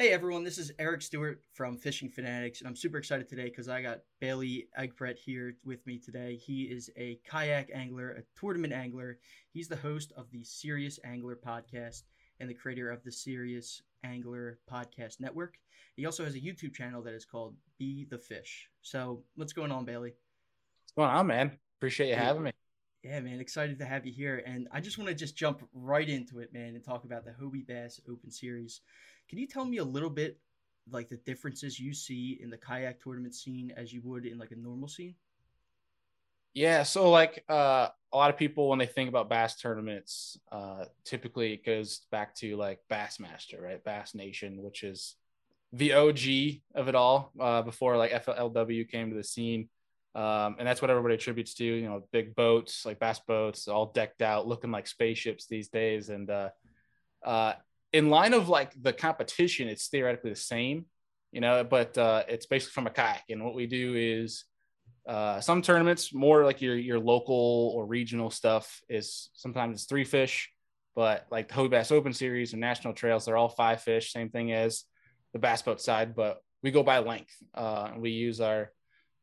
Hey everyone, this is Eric Stewart from Fishing Fanatics, and I'm super excited today because I got Bailey Eigbrett here with me today. He is a kayak angler, a tournament angler. He's the host of the Serious Angler podcast and the creator of the Serious Angler Podcast Network. He also has a YouTube channel that is called Be the Fish. So, what's going on, Bailey? What's going on, man? Appreciate you having me. Yeah, man, excited to have you here. And I just want to just jump right into it, man, and talk about the Hobie Bass Open Series. Can you tell me a little bit like the differences you see in the kayak tournament scene as you would in like a normal scene? Yeah, so like uh, a lot of people when they think about bass tournaments, uh, typically it goes back to like Bassmaster, right? Bass Nation, which is the OG of it all uh, before like FLW came to the scene. Um, and that's what everybody attributes to, you know, big boats, like bass boats, all decked out, looking like spaceships these days. And uh, uh, in line of like the competition, it's theoretically the same, you know, but uh, it's basically from a kayak. And what we do is uh, some tournaments, more like your your local or regional stuff, is sometimes it's three fish, but like the Hobie Bass Open Series and National Trails, they're all five fish, same thing as the bass boat side, but we go by length. Uh, and we use our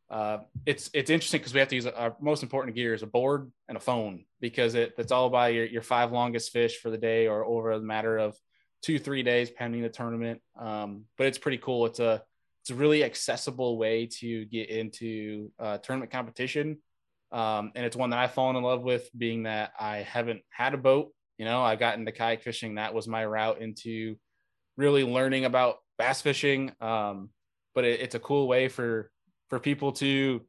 uh, it's it's interesting because we have to use our most important gear is a board and a phone because it it's all by your, your five longest fish for the day or over a matter of two three days pending the tournament. Um, but it's pretty cool. It's a it's a really accessible way to get into uh, tournament competition, um, and it's one that I've fallen in love with. Being that I haven't had a boat, you know, I've gotten into kayak fishing. That was my route into really learning about bass fishing. Um, but it, it's a cool way for for people to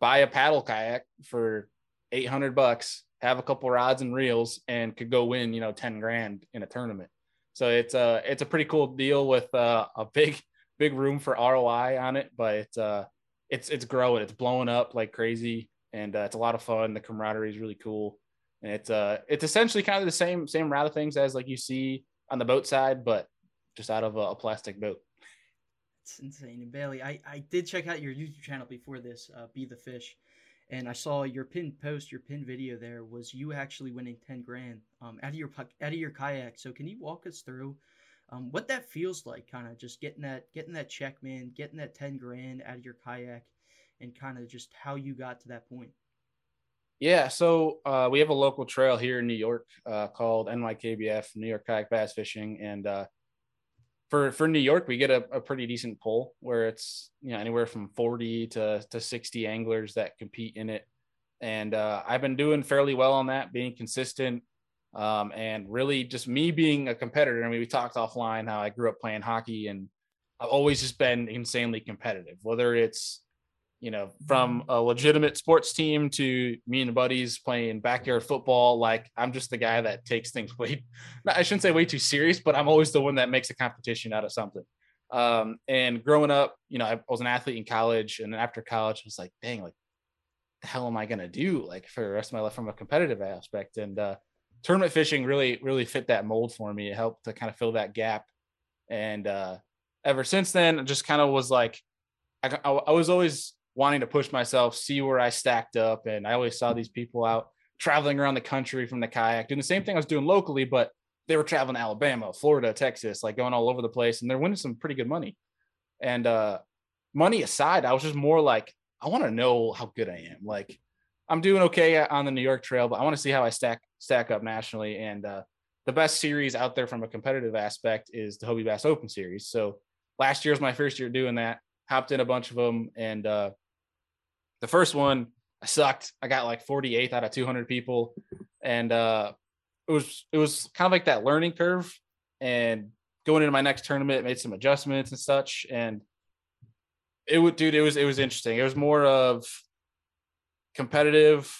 buy a paddle kayak for 800 bucks have a couple rods and reels and could go win you know 10 grand in a tournament so it's a it's a pretty cool deal with uh, a big big room for ROI on it, but it's uh it's it's growing, it's blowing up like crazy, and uh, it's a lot of fun. The camaraderie is really cool, and it's uh it's essentially kind of the same same route of things as like you see on the boat side, but just out of a, a plastic boat. It's insane. And Bailey, I I did check out your YouTube channel before this, uh, Be the Fish and I saw your pinned post, your pinned video there was you actually winning ten grand um, out of your out of your kayak. So can you walk us through um, what that feels like, kind of just getting that getting that check, man, getting that ten grand out of your kayak, and kind of just how you got to that point. Yeah, so uh, we have a local trail here in New York uh, called NYKBF, New York Kayak Bass Fishing, and uh, for for New York, we get a, a pretty decent pull where it's you know anywhere from 40 to to 60 anglers that compete in it, and uh, I've been doing fairly well on that, being consistent, um, and really just me being a competitor. I mean, we talked offline how I grew up playing hockey, and I've always just been insanely competitive, whether it's you know, from mm-hmm. a legitimate sports team to me and buddies playing backyard football. Like I'm just the guy that takes things way, I shouldn't say way too serious, but I'm always the one that makes a competition out of something. Um, and growing up, you know, I was an athlete in college, and after college, I was like, dang, like, the hell am I gonna do like for the rest of my life from a competitive aspect? And uh, tournament fishing really, really fit that mold for me. It helped to kind of fill that gap. And uh, ever since then, I just kind of was like, I, I was always wanting to push myself, see where I stacked up. And I always saw these people out traveling around the country from the kayak, doing the same thing I was doing locally, but they were traveling Alabama, Florida, Texas, like going all over the place, and they're winning some pretty good money. And uh, money aside, I was just more like, I want to know how good I am. Like, I'm doing okay on the New York Trail, but I want to see how I stack stack up nationally. And uh, the best series out there from a competitive aspect is the Hobie Bass Open Series. So last year was my first year doing that. Hopped in a bunch of them, and uh, the first one I sucked. I got like 48th out of 200 people, and uh, it was it was kind of like that learning curve. And going into my next tournament, made some adjustments and such, and it would, dude. It was it was interesting. It was more of competitive.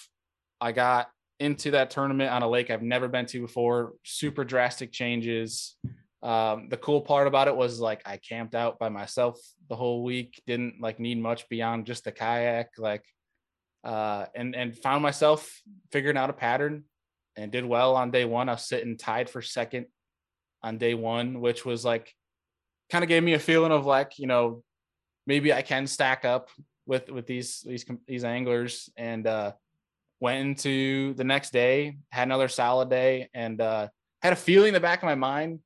I got into that tournament on a lake I've never been to before. Super drastic changes. Um, the cool part about it was like I camped out by myself the whole week, didn't like need much beyond just the kayak, like uh and and found myself figuring out a pattern and did well on day one. I was sitting tied for second on day one, which was like kind of gave me a feeling of like, you know, maybe I can stack up with with these these these anglers and uh went into the next day, had another solid day and uh had a feeling in the back of my mind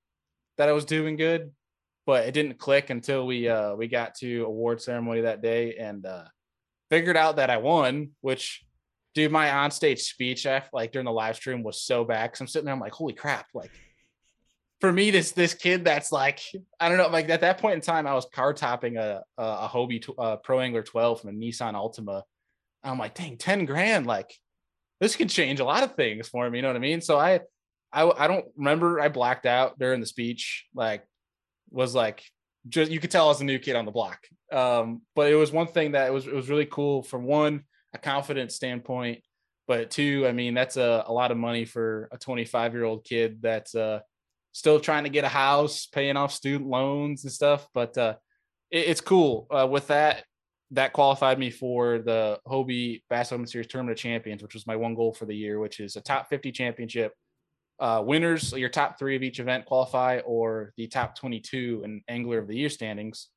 that I was doing good. but it didn't click until we uh we got to award ceremony that day and uh figured out that I won, which dude, my onstage speech after, like during the live stream was so bad. Cause I'm sitting there, I'm like, holy crap, like for me, this this kid that's like, I don't know, like at that point in time, I was car topping a a, a Hobie uh, Pro Angler 12 from a Nissan Altima. I'm like, dang, 10 grand, like this could change a lot of things for me. You know what I mean? So I, I, I don't remember. I blacked out during the speech. Like, was like, just you could tell I was a new kid on the block. Um, but it was one thing that it was it was really cool from one a confidence standpoint, but two, I mean, that's a, a lot of money for a 25 year old kid that's uh still trying to get a house, paying off student loans and stuff. But uh, it, it's cool. Uh, with that, that qualified me for the Hobie Bass Open Series Tournament of Champions, which was my one goal for the year, which is a top 50 championship. Uh, winners, your top three of each event qualify, or the top 22 in Angler of the Year standings,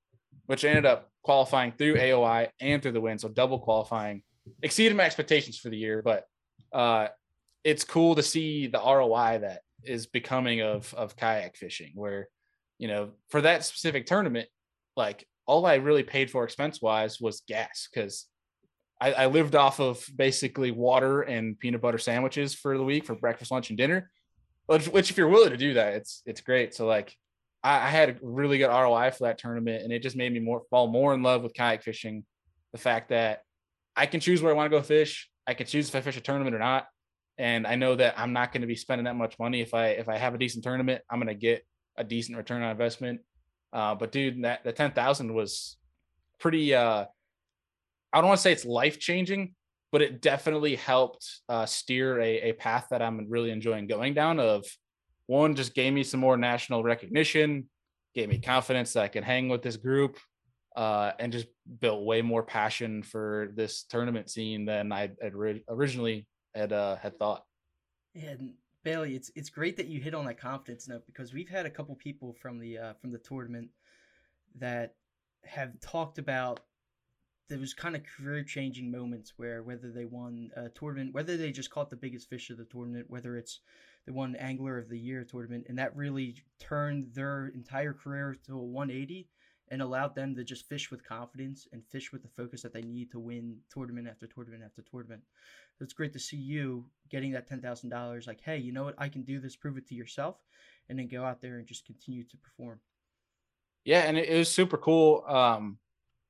which ended up qualifying through AOI and through the win. So double qualifying exceeded my expectations for the year. But uh, it's cool to see the ROI that is becoming of of kayak fishing, where you know for that specific tournament, like all I really paid for expense wise was gas because I, I, lived off of basically water and peanut butter sandwiches for the week for breakfast, lunch, and dinner. Which, which if you're willing to do that, it's it's great. So like, I, I, had a really good ROI for that tournament, and it just made me more fall more in love with kayak fishing. The fact that I can choose where I want to go fish. I can choose if I fish a tournament or not, and I know that I'm not going to be spending that much money. If I if I have a decent tournament, I'm going to get a decent return on investment uh, but dude, that the ten thousand was pretty. Uh, I don't want to say it's life changing, but it definitely helped uh, steer a, a path that I'm really enjoying going down. Of one, just gave me some more national recognition, gave me confidence that I could hang with this group, uh, and just built way more passion for this tournament scene than I had originally had uh, had thought. And Bailey, it's it's great that you hit on that confidence note because we've had a couple people from the uh, from the tournament that have talked about there was kind of career changing moments where whether they won a tournament, whether they just caught the biggest fish of the tournament, whether it's the one angler of the year tournament, and that really turned their entire career to a 180 and allowed them to just fish with confidence and fish with the focus that they need to win tournament after tournament after tournament. So it's great to see you getting that ten thousand dollars. Like, hey, you know what? I can do this. Prove it to yourself, and then go out there and just continue to perform. Yeah, and it, it was super cool um,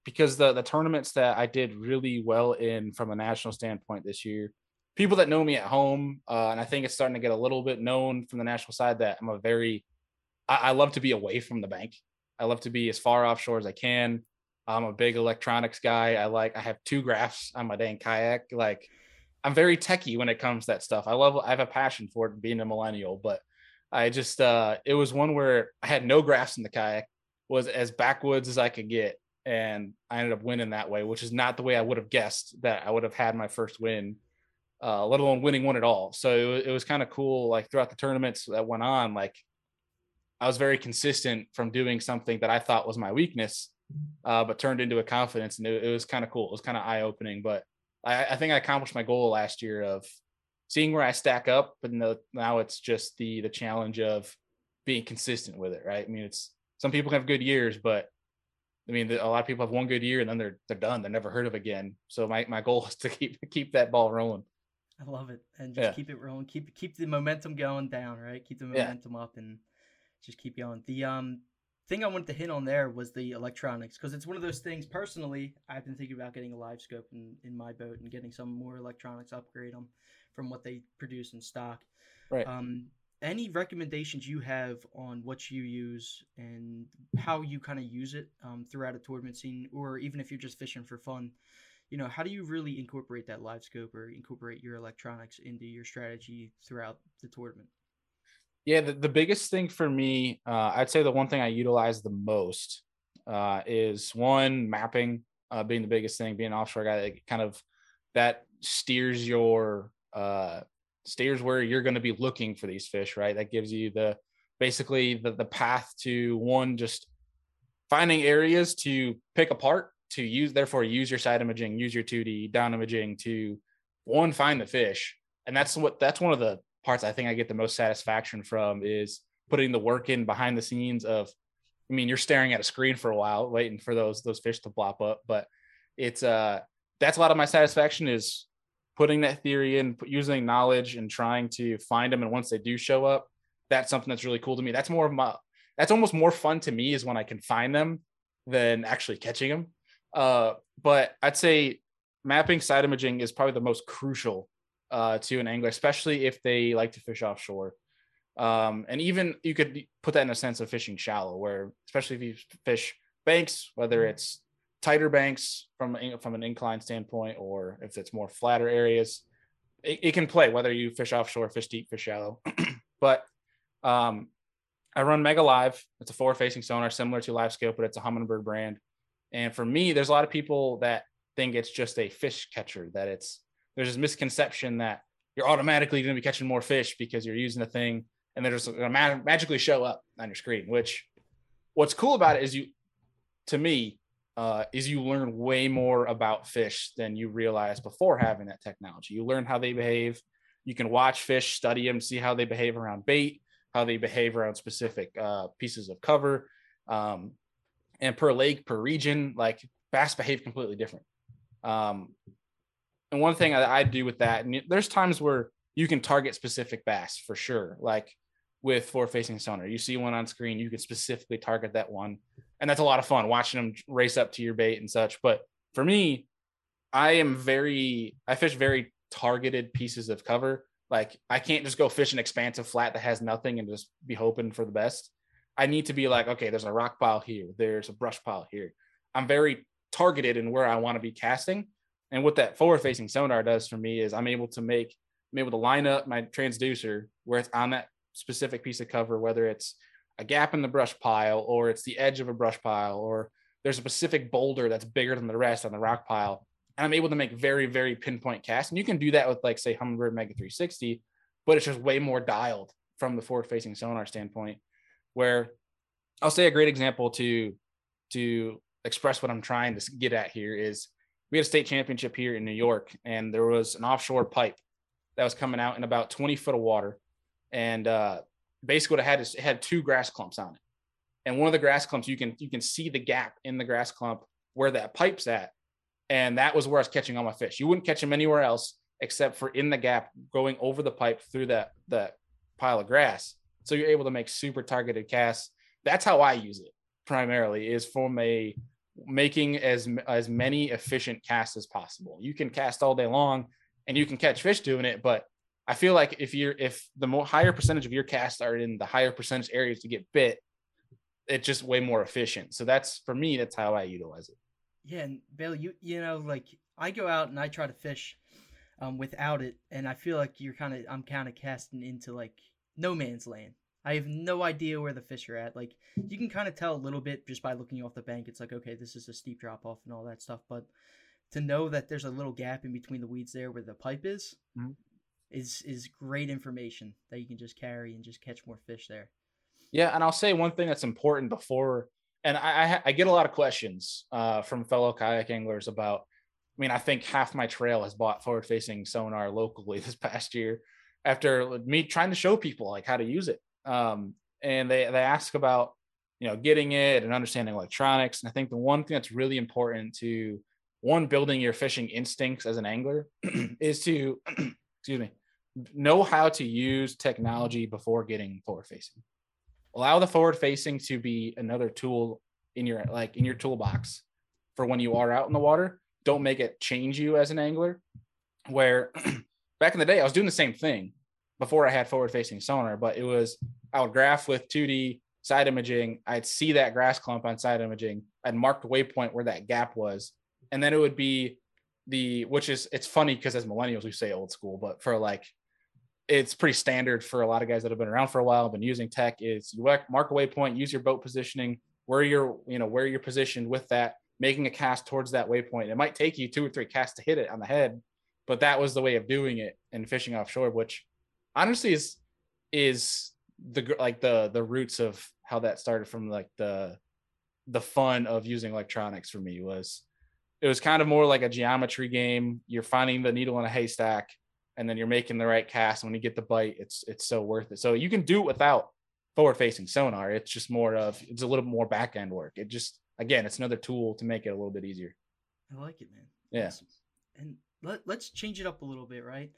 because the the tournaments that I did really well in from a national standpoint this year. People that know me at home, uh, and I think it's starting to get a little bit known from the national side that I'm a very, I, I love to be away from the bank. I love to be as far offshore as I can. I'm a big electronics guy. I like I have two graphs on my dang kayak. Like I'm very techy when it comes to that stuff. I love I have a passion for it being a millennial, but I just uh it was one where I had no graphs in the kayak, was as backwoods as I could get. And I ended up winning that way, which is not the way I would have guessed that I would have had my first win, uh, let alone winning one at all. So it was, it was kind of cool. Like throughout the tournaments that went on, like I was very consistent from doing something that I thought was my weakness, uh, but turned into a confidence. And it, it was kind of cool. It was kind of eye opening, but I, I think I accomplished my goal last year of seeing where I stack up, but no, now it's just the the challenge of being consistent with it, right? I mean, it's some people have good years, but I mean, a lot of people have one good year and then they're they're done. They're never heard of again. So my, my goal is to keep keep that ball rolling. I love it, and just yeah. keep it rolling. Keep keep the momentum going down, right? Keep the momentum yeah. up, and just keep going. The um thing I wanted to hit on there was the electronics because it's one of those things. Personally, I've been thinking about getting a live scope in, in my boat and getting some more electronics, upgrade them from what they produce in stock. Right. Um, any recommendations you have on what you use and how you kind of use it um, throughout a tournament scene, or even if you're just fishing for fun? You know, how do you really incorporate that live scope or incorporate your electronics into your strategy throughout the tournament? Yeah, the, the biggest thing for me, uh, I'd say the one thing I utilize the most uh, is one mapping uh, being the biggest thing. Being an offshore guy, that kind of that steers your uh, steers where you're going to be looking for these fish, right? That gives you the basically the the path to one just finding areas to pick apart to use therefore use your side imaging use your 2d down imaging to one find the fish and that's what that's one of the parts I think I get the most satisfaction from is putting the work in behind the scenes of I mean, you're staring at a screen for a while, waiting for those those fish to blop up. But it's uh that's a lot of my satisfaction is putting that theory in, using knowledge and trying to find them. And once they do show up, that's something that's really cool to me. That's more of my that's almost more fun to me is when I can find them than actually catching them. Uh, but I'd say mapping side imaging is probably the most crucial uh, to an angler, especially if they like to fish offshore. Um, and even you could put that in a sense of fishing shallow, where especially if you fish banks, whether mm-hmm. it's tighter banks from from an incline standpoint, or if it's more flatter areas, it, it can play whether you fish offshore, fish deep, fish shallow. but um, I run Mega Live. It's a forward facing sonar similar to LiveScope, but it's a Humminbird brand. And for me, there's a lot of people that think it's just a fish catcher, that it's there's this misconception that you're automatically going to be catching more fish because you're using the thing and they're just going to ma- magically show up on your screen. Which, what's cool about it is you, to me, uh, is you learn way more about fish than you realize before having that technology. You learn how they behave. You can watch fish, study them, see how they behave around bait, how they behave around specific uh, pieces of cover. Um, and per lake, per region, like bass behave completely different. Um, and one thing I, I do with that, and there's times where you can target specific bass for sure. Like with forward facing sonar. You see one on screen, you can specifically target that one. And that's a lot of fun watching them race up to your bait and such. But for me, I am very, I fish very targeted pieces of cover. Like I can't just go fish an expansive flat that has nothing and just be hoping for the best. I need to be like, okay, there's a rock pile here, there's a brush pile here. I'm very targeted in where I want to be casting. And what that forward facing sonar does for me is I'm able to make, I'm able to line up my transducer where it's on that specific piece of cover, whether it's a gap in the brush pile or it's the edge of a brush pile or there's a specific boulder that's bigger than the rest on the rock pile. And I'm able to make very, very pinpoint casts. And you can do that with like say Humminbird Mega 360, but it's just way more dialed from the forward facing sonar standpoint. Where I'll say a great example to to express what I'm trying to get at here is we had a state championship here in New York, and there was an offshore pipe that was coming out in about 20 foot of water and uh, basically what it had is it had two grass clumps on it. And one of the grass clumps, you can you can see the gap in the grass clump where that pipe's at, and that was where I was catching all my fish. You wouldn't catch them anywhere else except for in the gap, going over the pipe through that that pile of grass. So you're able to make super targeted casts. That's how I use it primarily is from a making as as many efficient casts as possible. You can cast all day long and you can catch fish doing it, but I feel like if you're if the more higher percentage of your casts are in the higher percentage areas to get bit, it's just way more efficient. So that's for me, that's how I utilize it. Yeah, and Bill, you you know, like I go out and I try to fish um, without it, and I feel like you're kind of I'm kind of casting into like no man's land. I have no idea where the fish are at. Like you can kind of tell a little bit just by looking off the bank. It's like okay, this is a steep drop off and all that stuff, but to know that there's a little gap in between the weeds there where the pipe is, mm-hmm is is great information that you can just carry and just catch more fish there. Yeah, and I'll say one thing that's important before, and I I, get a lot of questions uh, from fellow kayak anglers about. I mean, I think half my trail has bought forward facing sonar locally this past year after me trying to show people like how to use it. Um, and they they ask about you know getting it and understanding electronics. And I think the one thing that's really important to one building your fishing instincts as an angler is to excuse me know how to use technology before getting forward facing. Allow the forward facing to be another tool in your like in your toolbox for when you are out in the water. Don't make it change you as an angler. Where back in the day, I was doing the same thing before I had forward facing sonar, but it was I would graph with 2D side imaging. I'd see that grass clump on side imaging. I'd mark the waypoint where that gap was. And then it would be the, which is, it's funny because as millennials, we say old school, but for like it's pretty standard for a lot of guys that have been around for a while, been using tech. Is you mark a waypoint, use your boat positioning, where you're, you know, where you're positioned with that, making a cast towards that waypoint. It might take you two or three casts to hit it on the head, but that was the way of doing it and fishing offshore, which honestly is is the like the the roots of how that started from like the the fun of using electronics for me was it was kind of more like a geometry game. You're finding the needle in a haystack and then you're making the right cast. And when you get the bite, it's it's so worth it. So you can do it without forward facing sonar. It's just more of it's a little more back end work. It just again, it's another tool to make it a little bit easier. I like it, man. Yeah. And let, let's change it up a little bit, right?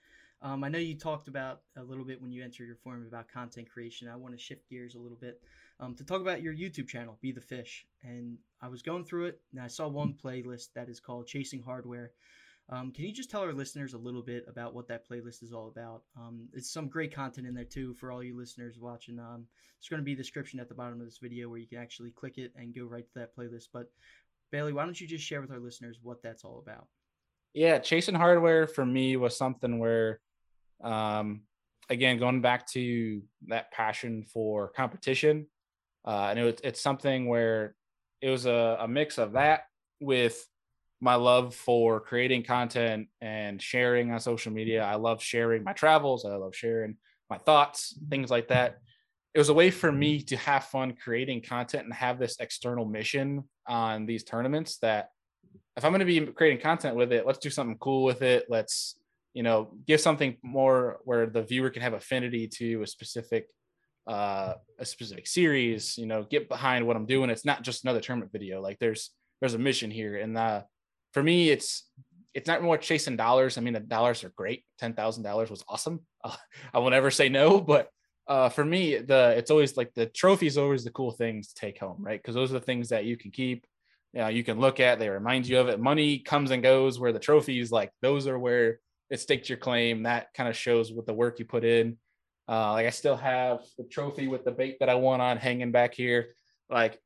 Um, I know you talked about a little bit when you entered your form about content creation. I want to shift gears a little bit um, to talk about your YouTube channel, Be the Fish. And I was going through it and I saw one playlist that is called Chasing Hardware. Um, can you just tell our listeners a little bit about what that playlist is all about? Um, it's some great content in there too for all you listeners watching. Um, it's going to be a description at the bottom of this video where you can actually click it and go right to that playlist. But Bailey, why don't you just share with our listeners what that's all about? Yeah, chasing hardware for me was something where, um, again, going back to that passion for competition, uh, and it it's something where it was a, a mix of that with my love for creating content and sharing on social media. I love sharing my travels. I love sharing my thoughts, things like that. It was a way for me to have fun creating content and have this external mission on these tournaments that if I'm going to be creating content with it, let's do something cool with it. Let's, you know, give something more where the viewer can have affinity to a specific uh a specific series, you know, get behind what I'm doing. It's not just another tournament video. Like there's there's a mission here and uh for me it's it's not more chasing dollars. I mean, the dollars are great. Ten thousand dollars was awesome. Uh, I will never say no, but uh, for me, the it's always like the trophy is always the cool things to take home, right? Because those are the things that you can keep you know, you can look at, they remind you of it. Money comes and goes where the trophies, like those are where it stakes your claim. That kind of shows what the work you put in. Uh, like I still have the trophy with the bait that I won on hanging back here. Like,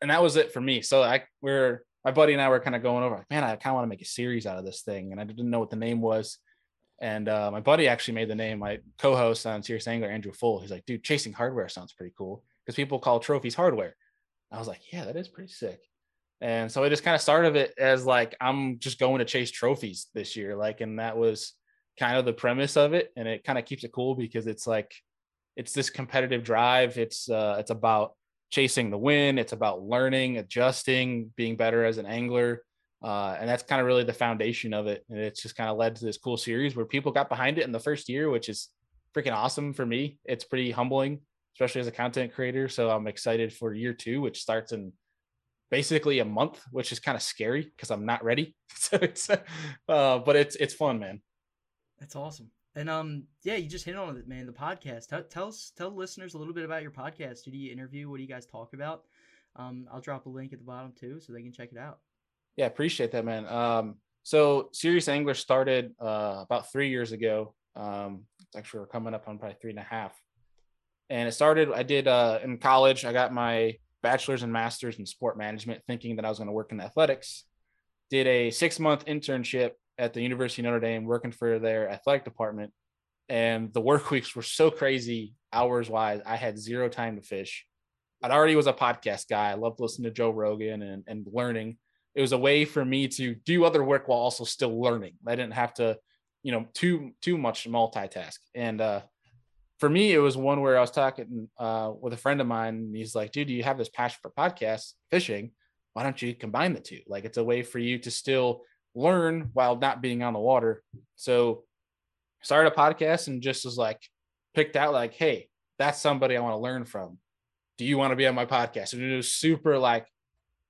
and that was it for me. So I, we're, my buddy and I were kind of going over like, man, I kind of want to make a series out of this thing. And I didn't know what the name was. And uh, my buddy actually made the name, my co-host on Serious Angler, Andrew Full. He's like, dude, chasing hardware sounds pretty cool because people call trophies hardware. I was like, yeah, that is pretty sick. And so I just kind of started it as like I'm just going to chase trophies this year. Like, and that was kind of the premise of it. And it kind of keeps it cool because it's like it's this competitive drive. It's uh it's about chasing the win, it's about learning, adjusting, being better as an angler. Uh, and that's kind of really the foundation of it. And it's just kind of led to this cool series where people got behind it in the first year, which is freaking awesome for me. It's pretty humbling, especially as a content creator. So I'm excited for year two, which starts in basically a month, which is kind of scary because I'm not ready. so it's, uh, but it's it's fun, man. That's awesome. And um, yeah, you just hit on it, man. The podcast. Tell, tell us, tell listeners a little bit about your podcast. Who do you interview? What do you guys talk about? Um, I'll drop a link at the bottom too, so they can check it out. Yeah, appreciate that, man. Um, so Serious Angler started uh, about three years ago. Um, actually, we're coming up on probably three and a half. And it started. I did uh, in college. I got my bachelor's and master's in sport management, thinking that I was going to work in athletics. Did a six month internship at the University of Notre Dame, working for their athletic department. And the work weeks were so crazy, hours wise. I had zero time to fish. I already was a podcast guy. I loved listening to Joe Rogan and, and learning. It was a way for me to do other work while also still learning. I didn't have to, you know, too too much multitask. And uh, for me, it was one where I was talking uh, with a friend of mine. And he's like, dude, you have this passion for podcasts, fishing? Why don't you combine the two? Like, it's a way for you to still learn while not being on the water. So, started a podcast and just was like, picked out, like, hey, that's somebody I want to learn from. Do you want to be on my podcast? And it was super like,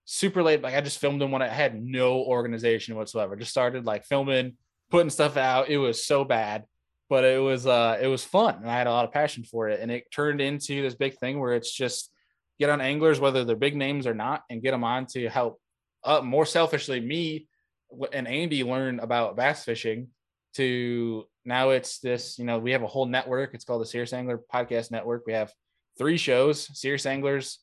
super late. Like, I just filmed them when I had no organization whatsoever. Just started like filming, putting stuff out. It was so bad but it was uh it was fun and I had a lot of passion for it and it turned into this big thing where it's just get on anglers whether they're big names or not and get them on to help uh, more selfishly me and Andy learn about bass fishing to now it's this you know we have a whole network. It's called the Serious Angler Podcast Network. We have three shows Serious Anglers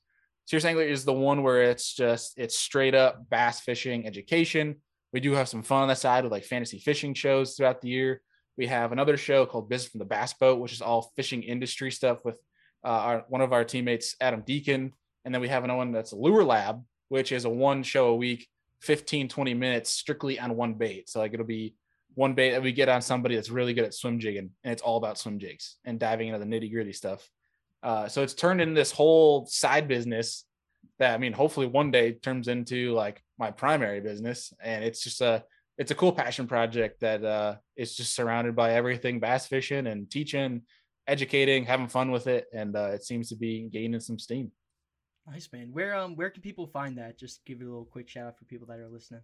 Serious Angler is the one where it's just it's straight up bass fishing education. We do have some fun on the side with like fantasy fishing shows throughout the year. We have another show called Business from the Bass Boat, which is all fishing industry stuff with uh, our, one of our teammates, Adam Deacon. And then we have another one that's Lure Lab, which is a one show a week, 15, 20 minutes strictly on one bait. So like it'll be one bait that we get on somebody that's really good at swim jigging and it's all about swim jigs and diving into the nitty gritty stuff. Uh, so it's turned into this whole side business that I mean, hopefully one day turns into like my primary business. And it's just a it's a cool passion project that uh, is just surrounded by everything bass fishing and teaching educating, having fun with it, and uh, it seems to be gaining some steam. Nice man. Where um where can people find that? Just give it a little quick shout out for people that are listening.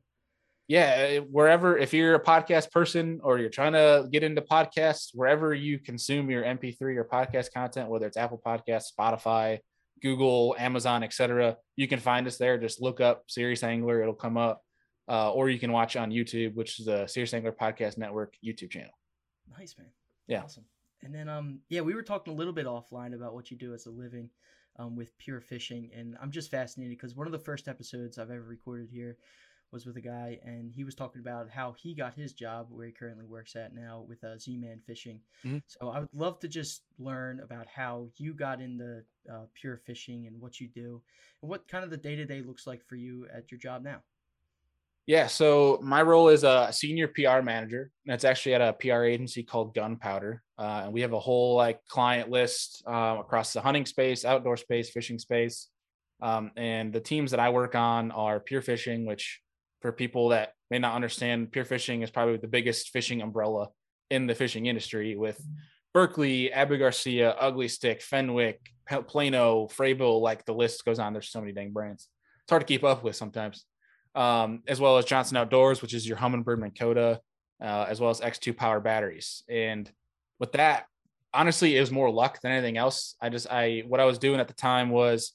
Yeah, wherever if you're a podcast person or you're trying to get into podcasts, wherever you consume your MP3 or podcast content, whether it's Apple Podcasts, Spotify, Google, Amazon, etc., you can find us there. Just look up Serious Angler; it'll come up, uh, or you can watch on YouTube, which is the Serious Angler Podcast Network YouTube channel. Nice man. Yeah. Awesome. And then um yeah, we were talking a little bit offline about what you do as a living um, with pure fishing, and I'm just fascinated because one of the first episodes I've ever recorded here was with a guy, and he was talking about how he got his job where he currently works at now with uh, Z-Man Fishing. Mhm. So I would love to just learn about how you got into uh, pure fishing and what you do, and what kind of the day to day looks like for you at your job now. Yeah, so my role is a senior PR manager. And it's actually at a PR agency called Gunpowder, uh, and we have a whole like client list um, across the hunting space, outdoor space, fishing space. Um, and the teams that I work on are Pure Fishing, which for people that may not understand, Pure Fishing is probably the biggest fishing umbrella in the fishing industry with Berkley, Abu Garcia, Ugly Stik, Fenwick, Plano, Frabill. Like the list goes on. There's so many dang brands. It's hard to keep up with sometimes um, as well as Johnson Outdoors, which is your Humminbird Minn Kota, uh, as well as X2 power batteries. And with that, honestly, it was more luck than anything else. I just, I, what I was doing at the time was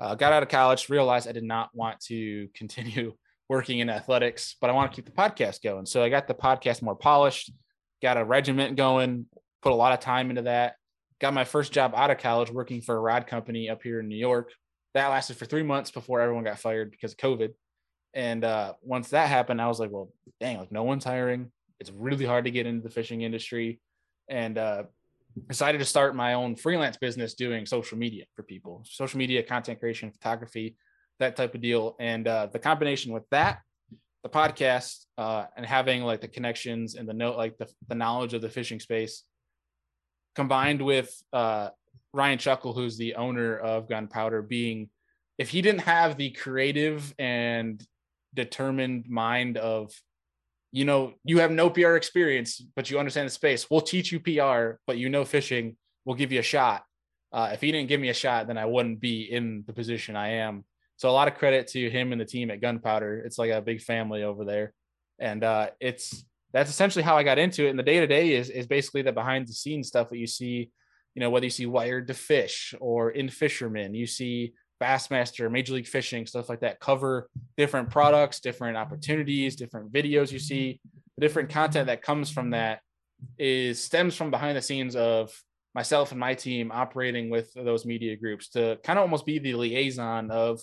uh, got out of college, realized I did not want to continue working in athletics, but I want to keep the podcast going. So I got the podcast more polished, got a regiment going, put a lot of time into that. Got my first job out of college working for a rod company up here in New York. That lasted for three months before everyone got fired because of COVID. And uh, once that happened, I was like, well, dang, like no one's hiring. It's really hard to get into the fishing industry. And uh, decided to start my own freelance business doing social media for people, social media, content creation, photography, that type of deal. And uh, the combination with that, the podcast, uh, and having like the connections and the note, like the, the knowledge of the fishing space, combined with uh, Ryan Chuckle, who's the owner of Gunpowder, being if he didn't have the creative and determined mind of you know you have no pr experience but you understand the space. We'll teach you pr but you know fishing. We'll give you a shot. Uh, if he didn't give me a shot then i wouldn't be in the position i am. So a lot of credit to him and the team at gunpowder. It's like a big family over there. And uh, it's that's essentially how i got into it. And the day to day is is basically the behind the scenes stuff that you see you know whether you see Wired2Fish or In-Fisherman you see Bassmaster, Major League Fishing, stuff like that, cover different products, different opportunities, different videos you see, the different content that comes from that is stems from behind the scenes of myself and my team operating with those media groups to kind of almost be the liaison of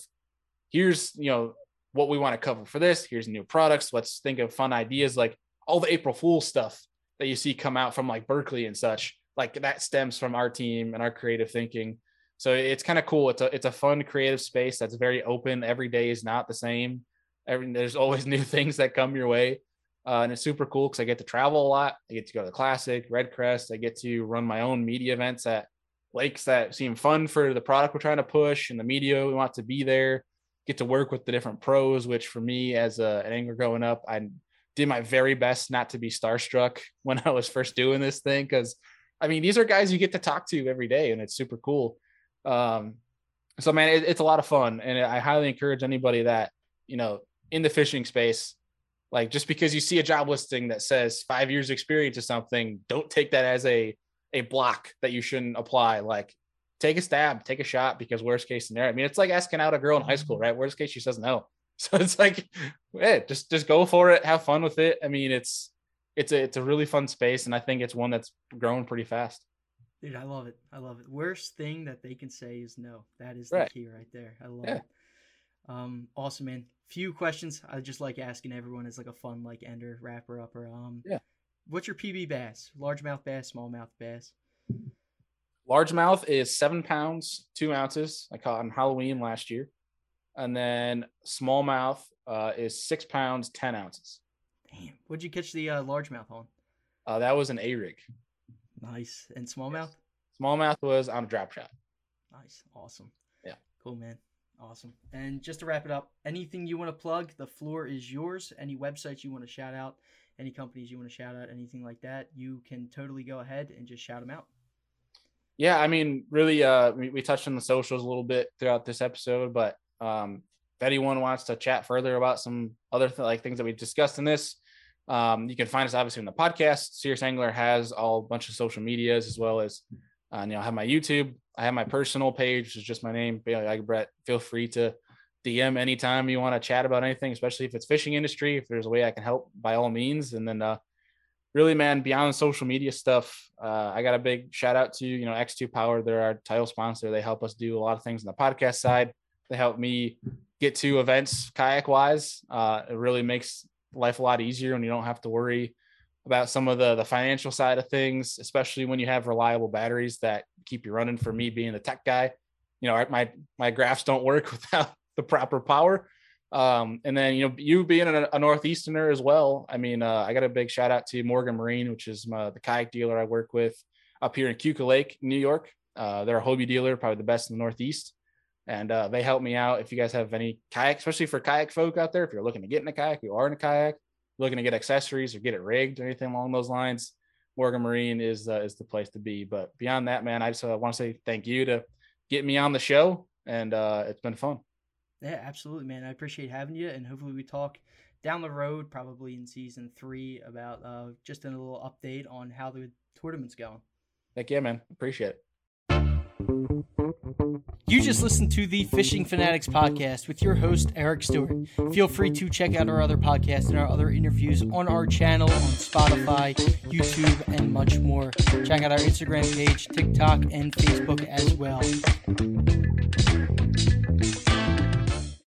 here's you know what we want to cover for this here's new products let's think of fun ideas like all the april fool stuff that you see come out from like berkley and such like that stems from our team and our creative thinking so it's kind of cool. It's a it's a fun creative space that's very open. Every day is not the same. Every there's always new things that come your way, uh, and it's super cool because I get to travel a lot. I get to go to the classic, Redcrest. I get to run my own media events at lakes that seem fun for the product we're trying to push and the media we want to be there. Get to work with the different pros, which for me as a, an angler growing up, I did my very best not to be starstruck when I was first doing this thing because I mean these are guys you get to talk to every day, and it's super cool. Um, so man, it, it's a lot of fun, and I highly encourage anybody that you know in the fishing space, like just because you see a job listing that says five years experience or something, don't take that as a a block that you shouldn't apply. Like take a stab, take a shot, because worst case scenario. I mean, it's like asking out a girl in high school, right? Worst case, she says no. So it's like, yeah, just just go for it, have fun with it. I mean, it's it's a it's a really fun space, and I think it's one that's growing pretty fast. Dude, I love it. I love it. Worst thing that they can say is no. That is Right. the key right there. I love Yeah. it. Um, awesome, man. Few questions I just like asking everyone as like a fun like ender wrapper upper. Um, Yeah. What's your PB bass? Largemouth bass, smallmouth bass. Largemouth is seven pounds, two ounces. I caught on Halloween last year. And then smallmouth uh, is six pounds, 10 ounces. Damn. What'd you catch the uh, largemouth on? Uh, that was an A rig. Nice. And smallmouth? Smallmouth was on a drop shot. Nice. Awesome. Yeah. Cool, man. Awesome. And just to wrap it up, anything you want to plug, the floor is yours. Any websites you want to shout out, any companies you want to shout out, anything like that, you can totally go ahead and just shout them out. Yeah, I mean, really, uh, we, we touched on the socials a little bit throughout this episode, but um, if anyone wants to chat further about some other th- like things that we've discussed in this, um, you can find us obviously in the podcast. Serious Angler has all a bunch of social medias as well as, uh, you know, I have my YouTube. I have my personal page, which is just my name, Bailey Brett. Feel free to DM anytime you want to chat about anything, especially if it's fishing industry. If there's a way I can help, by all means. And then, uh, really, man, beyond social media stuff, uh, I got a big shout out to you know X2 Power. They're our title sponsor. They help us do a lot of things on the podcast side. They help me get to events kayak wise. Uh, it really makes life a lot easier when you don't have to worry about some of the the financial side of things, especially when you have reliable batteries that keep you running. For me, being the tech guy, you know, my my graphs don't work without the proper power. Um, and then you know, you being a, a northeasterner as well. I mean, uh, I got a big shout out to Morgan Marine, which is my, the kayak dealer I work with up here in Keuka Lake, New York. Uh, they're a Hobie dealer, probably the best in the Northeast and uh, they help me out. If you guys have any kayak, especially for kayak folk out there, if you're looking to get in a kayak, you are in a kayak, looking to get accessories or get it rigged or anything along those lines, Morgan Marine is uh, is the place to be. But beyond that, man, I just uh, want to say thank you to get me on the show, and uh, it's been fun. Yeah, absolutely, man. I appreciate having you, and hopefully we talk down the road, probably in season three, about uh, just a little update on how the tournament's going. Heck yeah, man. Appreciate it. You just listened to the Fishing Fanatics podcast with your host, Eric Stewart. Feel free to check out our other podcasts and our other interviews on our channel on Spotify, YouTube, and much more. Check out our Instagram page, TikTok, and Facebook as well.